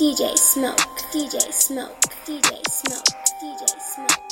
DJ Smoke, DJ Smoke, DJ Smoke, DJ Smoke,